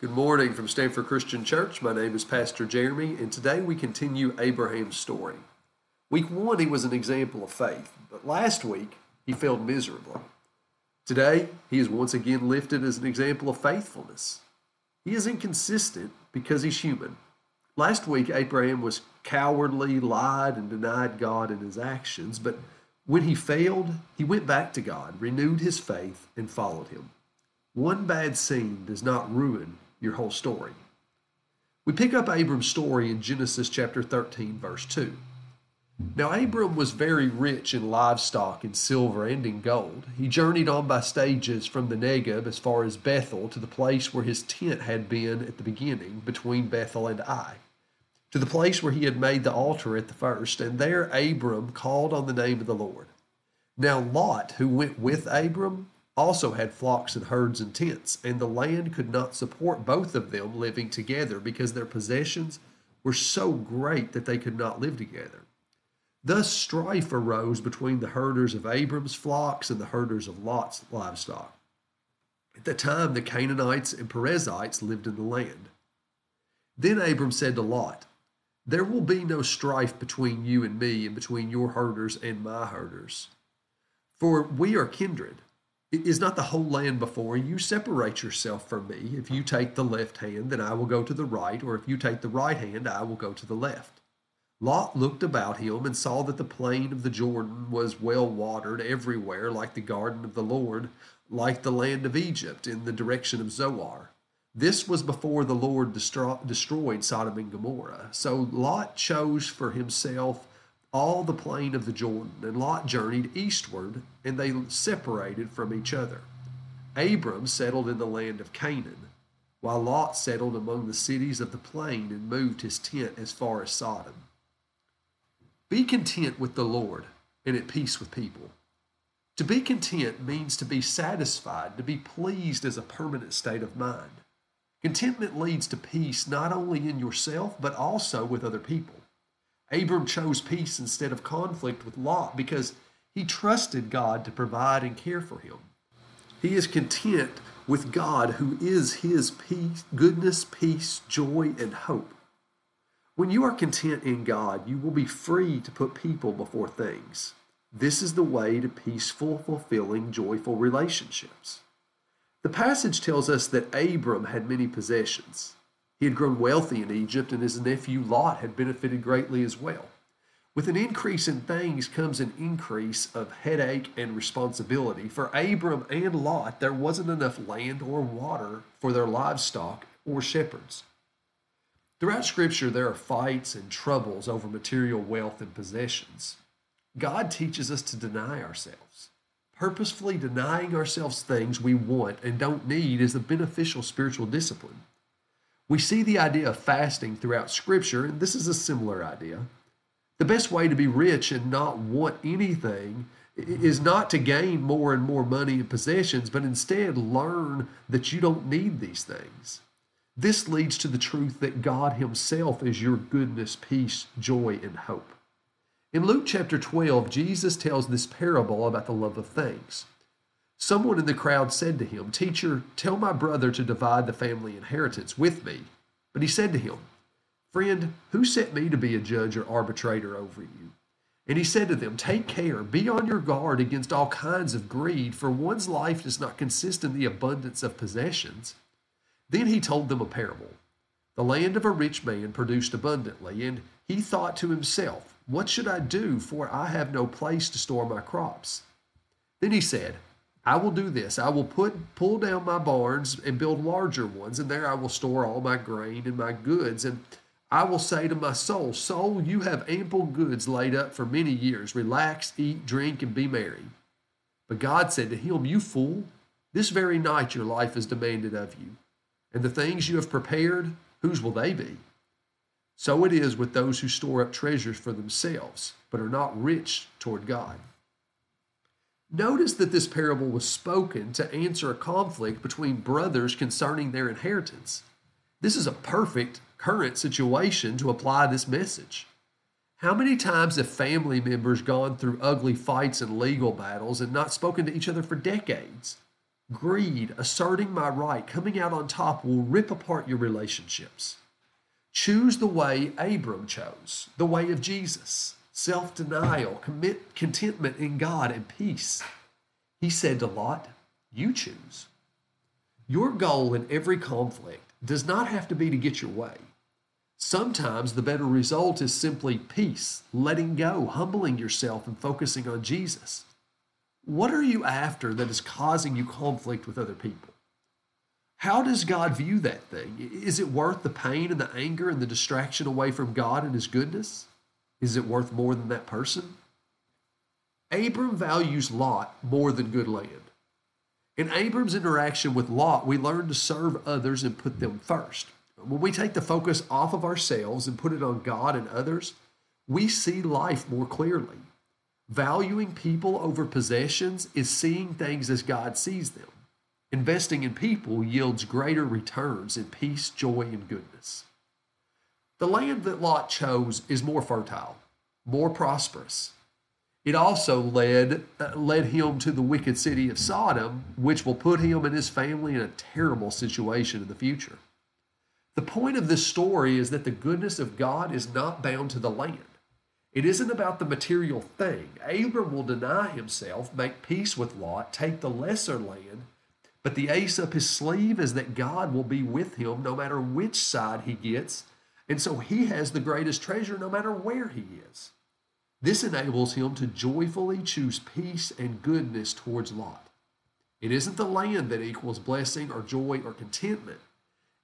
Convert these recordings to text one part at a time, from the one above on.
Good morning from Stanford Christian Church. My name is Pastor Jeremy, and today we continue Abraham's story. Week one, he was an example of faith, but last week, he failed miserably. Today, he is once again lifted as an example of faithfulness. He is inconsistent because he's human. Last week, Abraham was cowardly, lied, and denied God in his actions, but when he failed, he went back to God, renewed his faith, and followed him. One bad scene does not ruin your whole story. We pick up Abram's story in Genesis chapter 13, verse 2. Now, Abram was very rich in livestock, in silver, and in gold. He journeyed on by stages from the Negeb as far as Bethel to the place where his tent had been at the beginning, between Bethel and Ai, to the place where he had made the altar at the first. And there Abram called on the name of the Lord. Now, Lot, who went with Abram, also had flocks and herds and tents, and the land could not support both of them living together because their possessions were so great that they could not live together. Thus strife arose between the herders of Abram's flocks and the herders of Lot's livestock. At the time, the Canaanites and Perizzites lived in the land. Then Abram said to Lot, There will be no strife between you and me, and between your herders and my herders. For we are kindred. Is not the whole land before you? Separate yourself from me. If you take the left hand, then I will go to the right, or if you take the right hand, I will go to the left. Lot looked about him and saw that the plain of the Jordan was well watered everywhere, like the garden of the Lord, like the land of Egypt in the direction of Zoar. This was before the Lord destro- destroyed Sodom and Gomorrah. So Lot chose for himself all the plain of the Jordan, and Lot journeyed eastward, and they separated from each other. Abram settled in the land of Canaan, while Lot settled among the cities of the plain and moved his tent as far as Sodom. Be content with the Lord and at peace with people. To be content means to be satisfied, to be pleased as a permanent state of mind. Contentment leads to peace not only in yourself, but also with other people. Abram chose peace instead of conflict with Lot because he trusted God to provide and care for him. He is content with God, who is his peace, goodness, peace, joy, and hope. When you are content in God, you will be free to put people before things. This is the way to peaceful, fulfilling, joyful relationships. The passage tells us that Abram had many possessions. He had grown wealthy in Egypt, and his nephew Lot had benefited greatly as well. With an increase in things comes an increase of headache and responsibility. For Abram and Lot, there wasn't enough land or water for their livestock or shepherds. Throughout Scripture, there are fights and troubles over material wealth and possessions. God teaches us to deny ourselves. Purposefully denying ourselves things we want and don't need is a beneficial spiritual discipline. We see the idea of fasting throughout Scripture, and this is a similar idea. The best way to be rich and not want anything is not to gain more and more money and possessions, but instead learn that you don't need these things. This leads to the truth that God Himself is your goodness, peace, joy, and hope. In Luke chapter 12, Jesus tells this parable about the love of things. Someone in the crowd said to him, Teacher, tell my brother to divide the family inheritance with me. But he said to him, Friend, who set me to be a judge or arbitrator over you? And he said to them, Take care, be on your guard against all kinds of greed, for one's life does not consist in the abundance of possessions. Then he told them a parable. The land of a rich man produced abundantly, and he thought to himself, What should I do, for I have no place to store my crops? Then he said, I will do this. I will put pull down my barns and build larger ones, and there I will store all my grain and my goods. And I will say to my soul, Soul, you have ample goods laid up for many years. Relax, eat, drink, and be merry. But God said to him, You fool, this very night your life is demanded of you. And the things you have prepared, whose will they be? So it is with those who store up treasures for themselves, but are not rich toward God. Notice that this parable was spoken to answer a conflict between brothers concerning their inheritance. This is a perfect current situation to apply this message. How many times have family members gone through ugly fights and legal battles and not spoken to each other for decades? Greed, asserting my right, coming out on top will rip apart your relationships. Choose the way Abram chose, the way of Jesus self denial, contentment in God, and peace. He said to Lot, You choose. Your goal in every conflict does not have to be to get your way. Sometimes the better result is simply peace, letting go, humbling yourself, and focusing on Jesus. What are you after that is causing you conflict with other people? How does God view that thing? Is it worth the pain and the anger and the distraction away from God and His goodness? Is it worth more than that person? Abram values Lot more than good land. In Abram's interaction with Lot, we learn to serve others and put them first. When we take the focus off of ourselves and put it on God and others, we see life more clearly. Valuing people over possessions is seeing things as God sees them. Investing in people yields greater returns in peace, joy, and goodness. The land that Lot chose is more fertile, more prosperous. It also led, uh, led him to the wicked city of Sodom, which will put him and his family in a terrible situation in the future. The point of this story is that the goodness of God is not bound to the land. It isn't about the material thing. Abram will deny himself, make peace with Lot, take the lesser land, but the ace up his sleeve is that God will be with him no matter which side he gets and so he has the greatest treasure no matter where he is. This enables him to joyfully choose peace and goodness towards Lot. It isn't the land that equals blessing or joy or contentment.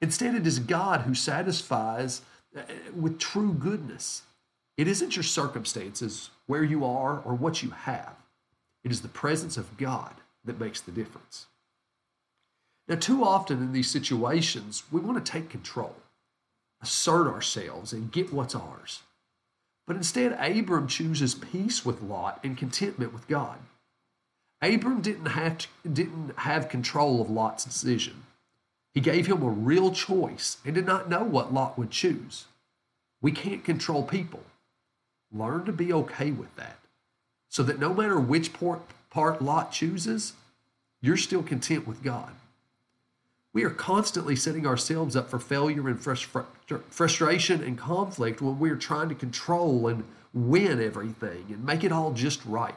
Instead, it is God who satisfies uh, with true goodness. It isn't your circumstances, where you are, or what you have. It is the presence of God that makes the difference. Now, too often in these situations, we want to take control assert ourselves and get what's ours. But instead, Abram chooses peace with Lot and contentment with God. Abram didn't have, to, didn't have control of Lot's decision. He gave him a real choice and did not know what Lot would choose. We can't control people. Learn to be okay with that so that no matter which part, part Lot chooses, you're still content with God. We are constantly setting ourselves up for failure and frustration and conflict when we're trying to control and win everything and make it all just right.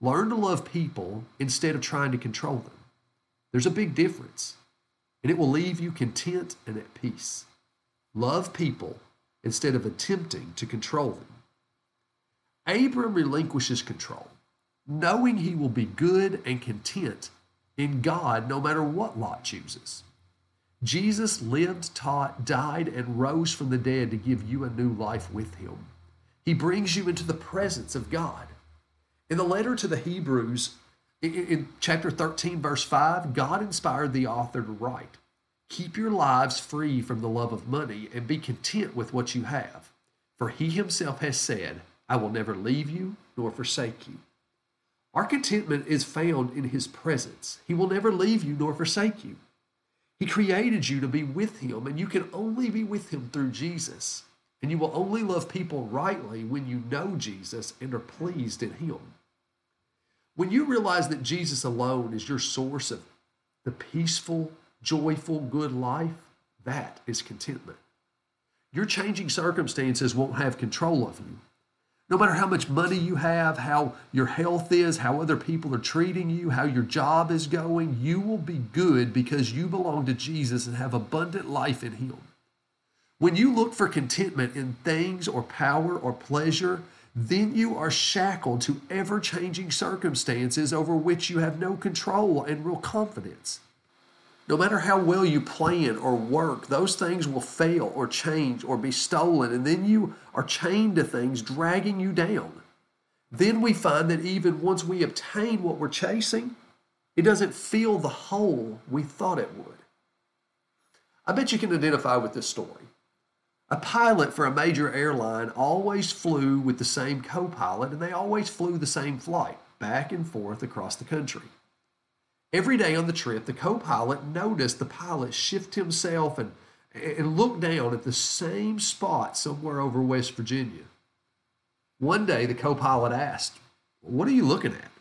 Learn to love people instead of trying to control them. There's a big difference, and it will leave you content and at peace. Love people instead of attempting to control them. Abram relinquishes control, knowing he will be good and content in God no matter what Lot chooses. Jesus lived, taught, died, and rose from the dead to give you a new life with him. He brings you into the presence of God. In the letter to the Hebrews, in chapter 13, verse 5, God inspired the author to write Keep your lives free from the love of money and be content with what you have. For he himself has said, I will never leave you nor forsake you. Our contentment is found in His presence. He will never leave you nor forsake you. He created you to be with Him, and you can only be with Him through Jesus. And you will only love people rightly when you know Jesus and are pleased in Him. When you realize that Jesus alone is your source of the peaceful, joyful, good life, that is contentment. Your changing circumstances won't have control of you. No matter how much money you have, how your health is, how other people are treating you, how your job is going, you will be good because you belong to Jesus and have abundant life in Him. When you look for contentment in things or power or pleasure, then you are shackled to ever changing circumstances over which you have no control and real confidence. No matter how well you plan or work, those things will fail or change or be stolen, and then you are chained to things dragging you down. Then we find that even once we obtain what we're chasing, it doesn't fill the hole we thought it would. I bet you can identify with this story. A pilot for a major airline always flew with the same co pilot, and they always flew the same flight back and forth across the country. Every day on the trip, the co pilot noticed the pilot shift himself and, and look down at the same spot somewhere over West Virginia. One day, the co pilot asked, What are you looking at?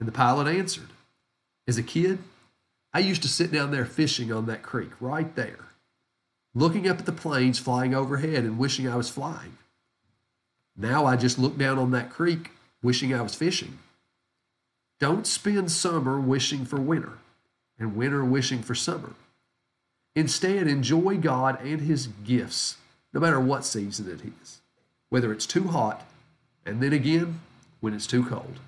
And the pilot answered, As a kid, I used to sit down there fishing on that creek right there, looking up at the planes flying overhead and wishing I was flying. Now I just look down on that creek wishing I was fishing. Don't spend summer wishing for winter and winter wishing for summer. Instead, enjoy God and His gifts, no matter what season it is, whether it's too hot, and then again when it's too cold.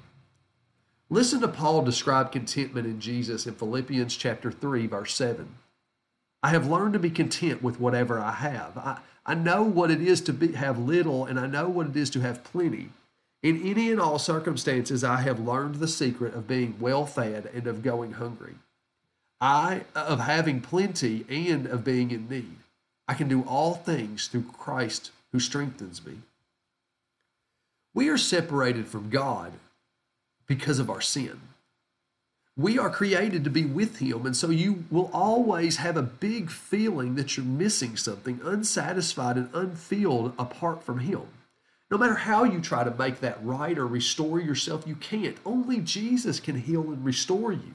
Listen to Paul describe contentment in Jesus in Philippians chapter 3, verse 7. I have learned to be content with whatever I have. I, I know what it is to be, have little, and I know what it is to have plenty. In any and all circumstances, I have learned the secret of being well fed and of going hungry. I, of having plenty and of being in need. I can do all things through Christ who strengthens me. We are separated from God because of our sin. We are created to be with Him, and so you will always have a big feeling that you're missing something, unsatisfied and unfilled apart from Him. No matter how you try to make that right or restore yourself, you can't. Only Jesus can heal and restore you.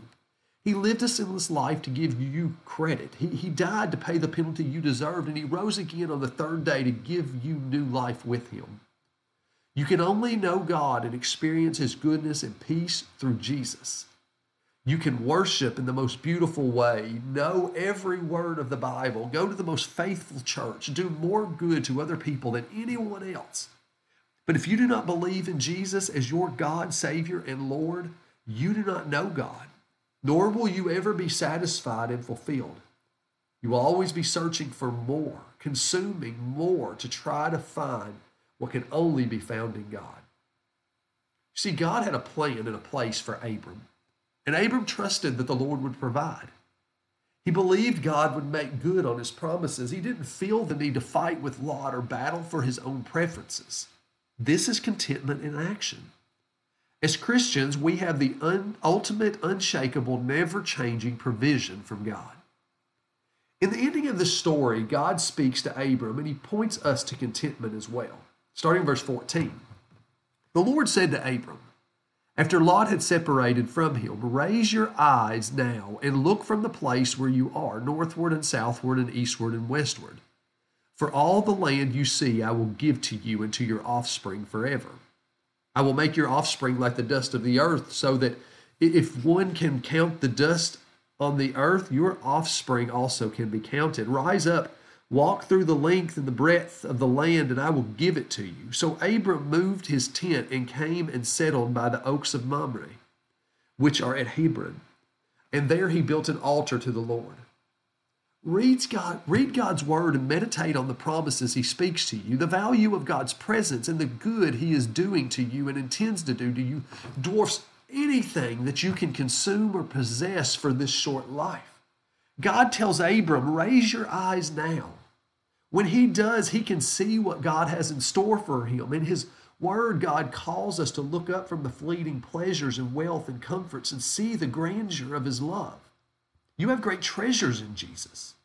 He lived a sinless life to give you credit. He, he died to pay the penalty you deserved, and He rose again on the third day to give you new life with Him. You can only know God and experience His goodness and peace through Jesus. You can worship in the most beautiful way, know every word of the Bible, go to the most faithful church, do more good to other people than anyone else. But if you do not believe in Jesus as your God, Savior, and Lord, you do not know God, nor will you ever be satisfied and fulfilled. You will always be searching for more, consuming more to try to find what can only be found in God. See, God had a plan and a place for Abram, and Abram trusted that the Lord would provide. He believed God would make good on his promises. He didn't feel the need to fight with Lot or battle for his own preferences. This is contentment in action. As Christians, we have the un- ultimate, unshakable, never changing provision from God. In the ending of the story, God speaks to Abram and he points us to contentment as well. Starting verse 14. The Lord said to Abram, after Lot had separated from him, raise your eyes now and look from the place where you are, northward and southward and eastward and westward. For all the land you see, I will give to you and to your offspring forever. I will make your offspring like the dust of the earth, so that if one can count the dust on the earth, your offspring also can be counted. Rise up Walk through the length and the breadth of the land, and I will give it to you. So Abram moved his tent and came and settled by the oaks of Mamre, which are at Hebron. And there he built an altar to the Lord. Read, God, read God's word and meditate on the promises he speaks to you. The value of God's presence and the good he is doing to you and intends to do to you dwarfs anything that you can consume or possess for this short life. God tells Abram, raise your eyes now when he does, he can see what God has in store for him. In his word, God calls us to look up from the fleeting pleasures and wealth and comforts and see the grandeur of his love. You have great treasures in Jesus.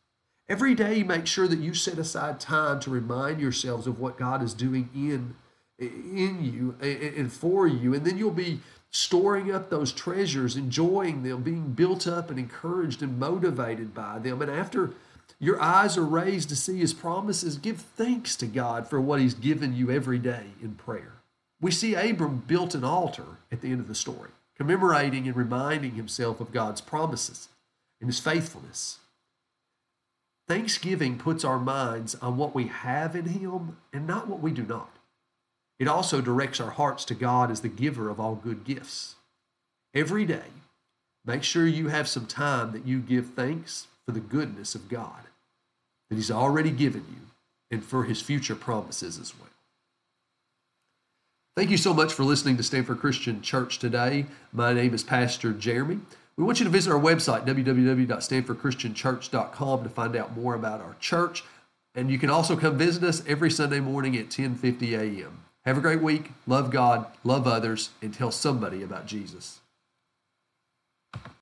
Every day, make sure that you set aside time to remind yourselves of what God is doing in, in you and for you. And then you'll be storing up those treasures, enjoying them, being built up and encouraged and motivated by them. And after your eyes are raised to see his promises. Give thanks to God for what he's given you every day in prayer. We see Abram built an altar at the end of the story, commemorating and reminding himself of God's promises and his faithfulness. Thanksgiving puts our minds on what we have in him and not what we do not. It also directs our hearts to God as the giver of all good gifts. Every day, make sure you have some time that you give thanks for the goodness of God that He's already given you and for His future promises as well. Thank you so much for listening to Stanford Christian Church today. My name is Pastor Jeremy. We want you to visit our website, www.stanfordchristianchurch.com, to find out more about our church. And you can also come visit us every Sunday morning at 10:50 a.m. Have a great week. Love God, love others, and tell somebody about Jesus.